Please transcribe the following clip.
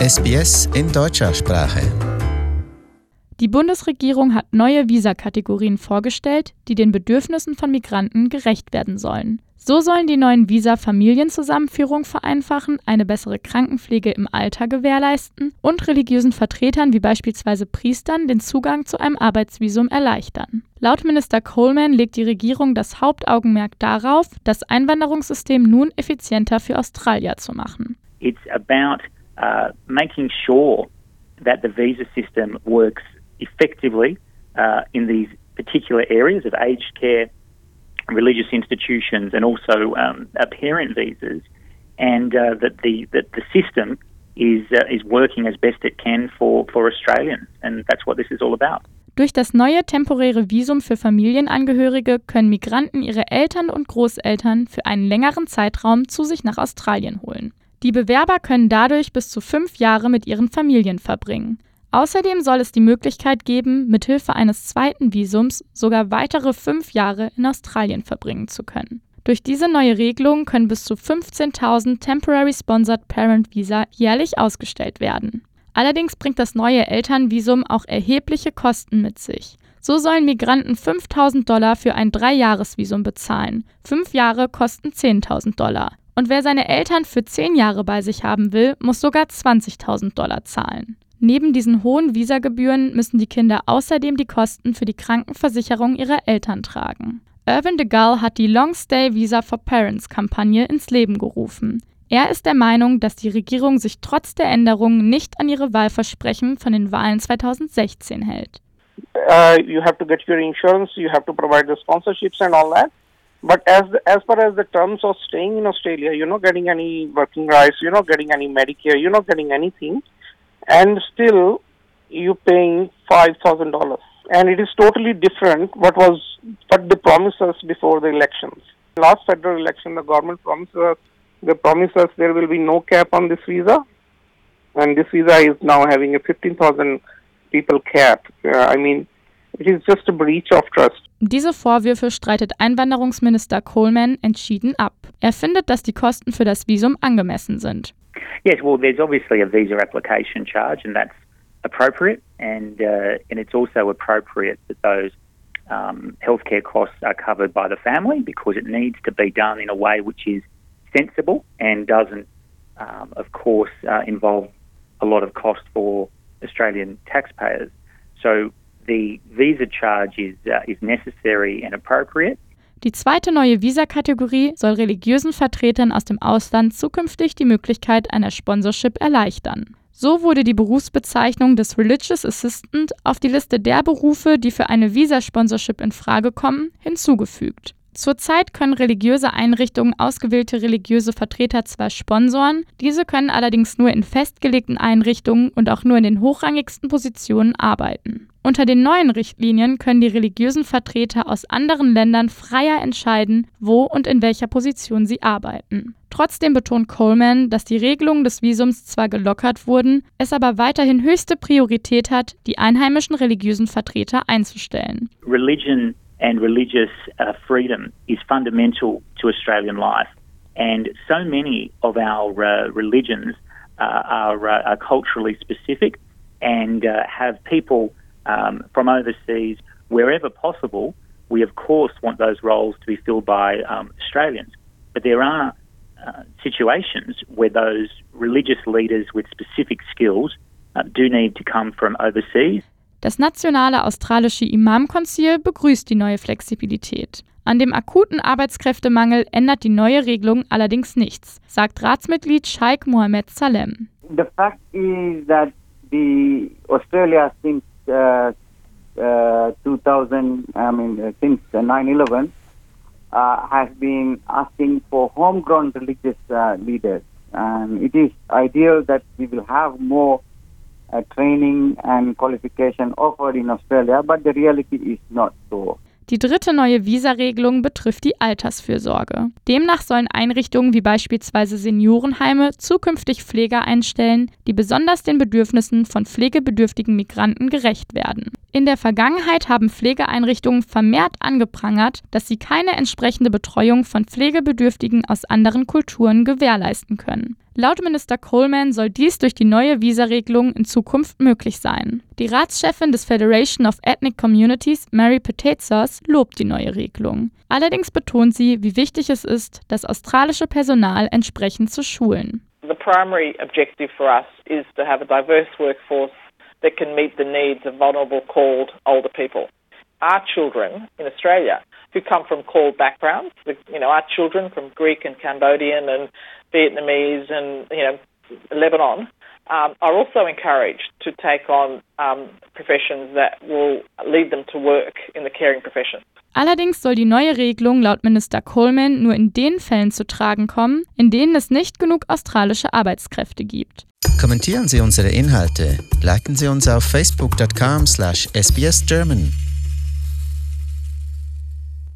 SBS in deutscher Sprache. Die Bundesregierung hat neue Visakategorien vorgestellt, die den Bedürfnissen von Migranten gerecht werden sollen. So sollen die neuen Visa Familienzusammenführung vereinfachen, eine bessere Krankenpflege im Alter gewährleisten und religiösen Vertretern wie beispielsweise Priestern den Zugang zu einem Arbeitsvisum erleichtern. Laut Minister Coleman legt die Regierung das Hauptaugenmerk darauf, das Einwanderungssystem nun effizienter für Australier zu machen. It's about uh, making sure that the visa system works effectively uh, in these particular areas of aged care, religious institutions, and also um, parent visas, and uh, that the that the system is uh, is working as best it can for for Australians, and that's what this is all about. Durch das neue temporäre Visum für Familienangehörige können Migranten ihre Eltern und Großeltern für einen längeren Zeitraum zu sich nach Australien holen. Die Bewerber können dadurch bis zu fünf Jahre mit ihren Familien verbringen. Außerdem soll es die Möglichkeit geben, mithilfe eines zweiten Visums sogar weitere fünf Jahre in Australien verbringen zu können. Durch diese neue Regelung können bis zu 15.000 Temporary Sponsored Parent Visa jährlich ausgestellt werden. Allerdings bringt das neue Elternvisum auch erhebliche Kosten mit sich. So sollen Migranten 5000 Dollar für ein Dreijahresvisum bezahlen. Fünf Jahre kosten 10.000 Dollar. Und wer seine Eltern für zehn Jahre bei sich haben will, muss sogar 20.000 Dollar zahlen. Neben diesen hohen Visagebühren müssen die Kinder außerdem die Kosten für die Krankenversicherung ihrer Eltern tragen. Irvin de Gull hat die Long Stay Visa for Parents Kampagne ins Leben gerufen. Er ist der Meinung, dass die Regierung sich trotz der Änderungen nicht an ihre Wahlversprechen von den Wahlen 2016 hält. Uh, you have to get your insurance, you have to provide the sponsorships and all that. But as as far as the terms of staying in Australia, you're not getting any working rights, you're not getting any Medicare, you're not getting anything, and still you're paying five thousand dollars, and it is totally different. What was what they promised us before the elections? Last federal election, the government promised us they promised us there will be no cap on this visa, and this visa is now having a fifteen thousand people cap. Uh, I mean, it is just a breach of trust. Diese Vorwürfe streitet Einwanderungsminister Coleman entschieden ab. Er findet, dass die Kosten für das Visum angemessen sind. Yes, well, there's obviously a visa application charge, and that's appropriate, and uh, and it's also appropriate that those um, healthcare costs are covered by the family because it needs to be done in a way which is sensible and doesn't, um, of course, uh, involve a lot of cost for Australian taxpayers. So the visa charge is, uh, is necessary and appropriate. Die zweite neue Visa-Kategorie soll religiösen Vertretern aus dem Ausland zukünftig die Möglichkeit einer Sponsorship erleichtern. So wurde die Berufsbezeichnung des Religious Assistant auf die Liste der Berufe, die für eine Visa-Sponsorship in Frage kommen, hinzugefügt. Zurzeit können religiöse Einrichtungen ausgewählte religiöse Vertreter zwar sponsoren, diese können allerdings nur in festgelegten Einrichtungen und auch nur in den hochrangigsten Positionen arbeiten. Unter den neuen Richtlinien können die religiösen Vertreter aus anderen Ländern freier entscheiden, wo und in welcher Position sie arbeiten. Trotzdem betont Coleman, dass die Regelungen des Visums zwar gelockert wurden, es aber weiterhin höchste Priorität hat, die einheimischen religiösen Vertreter einzustellen. Religion and religious uh, freedom is fundamental to Australian life. And so many of our uh, religions uh, are, uh, are, culturally specific and uh, have people um, from overseas wherever possible. We, of course, want those roles to be filled by um, Australians. But there are uh, situations where those religious leaders with specific skills do need to come from overseas. Das nationale australische Imamkonzil begrüßt die neue Flexibilität. An dem akuten Arbeitskräftemangel ändert die neue Regelung allerdings nichts, sagt Ratsmitglied Sheikh Mohammed Salem. The fact is that the Australia since uh, uh, 2000, I mean uh, since 9/11, uh, has been asking for homegrown religious uh, leaders, and it is ideal that we will have more uh, training and qualification offered in Australia, but the reality is not so. Die dritte neue Visaregelung betrifft die Altersfürsorge. Demnach sollen Einrichtungen wie beispielsweise Seniorenheime zukünftig Pfleger einstellen, die besonders den Bedürfnissen von pflegebedürftigen Migranten gerecht werden. In der Vergangenheit haben Pflegeeinrichtungen vermehrt angeprangert, dass sie keine entsprechende Betreuung von Pflegebedürftigen aus anderen Kulturen gewährleisten können. Laut Minister Coleman soll dies durch die neue Visaregelung in Zukunft möglich sein. Die Ratschefin des Federation of Ethnic Communities, Mary Petezos, lobt die neue Regelung. Allerdings betont sie, wie wichtig es ist, das australische Personal entsprechend zu schulen. The primary objective for us is to have a diverse workforce that can meet the needs of vulnerable called older people. Our children in Australia who come from called backgrounds, you know, our children from Greek and Cambodian and Vietnamese and, you know, Lebanon, um, are also encouraged to take on um, professions that will lead them to work in the caring profession. Allerdings soll die neue Regelung laut Minister Coleman nur in den Fällen zu tragen kommen, in denen es nicht genug australische Arbeitskräfte gibt. Kommentieren Sie unsere Inhalte, liken Sie uns auf facebook.com/sbsgerman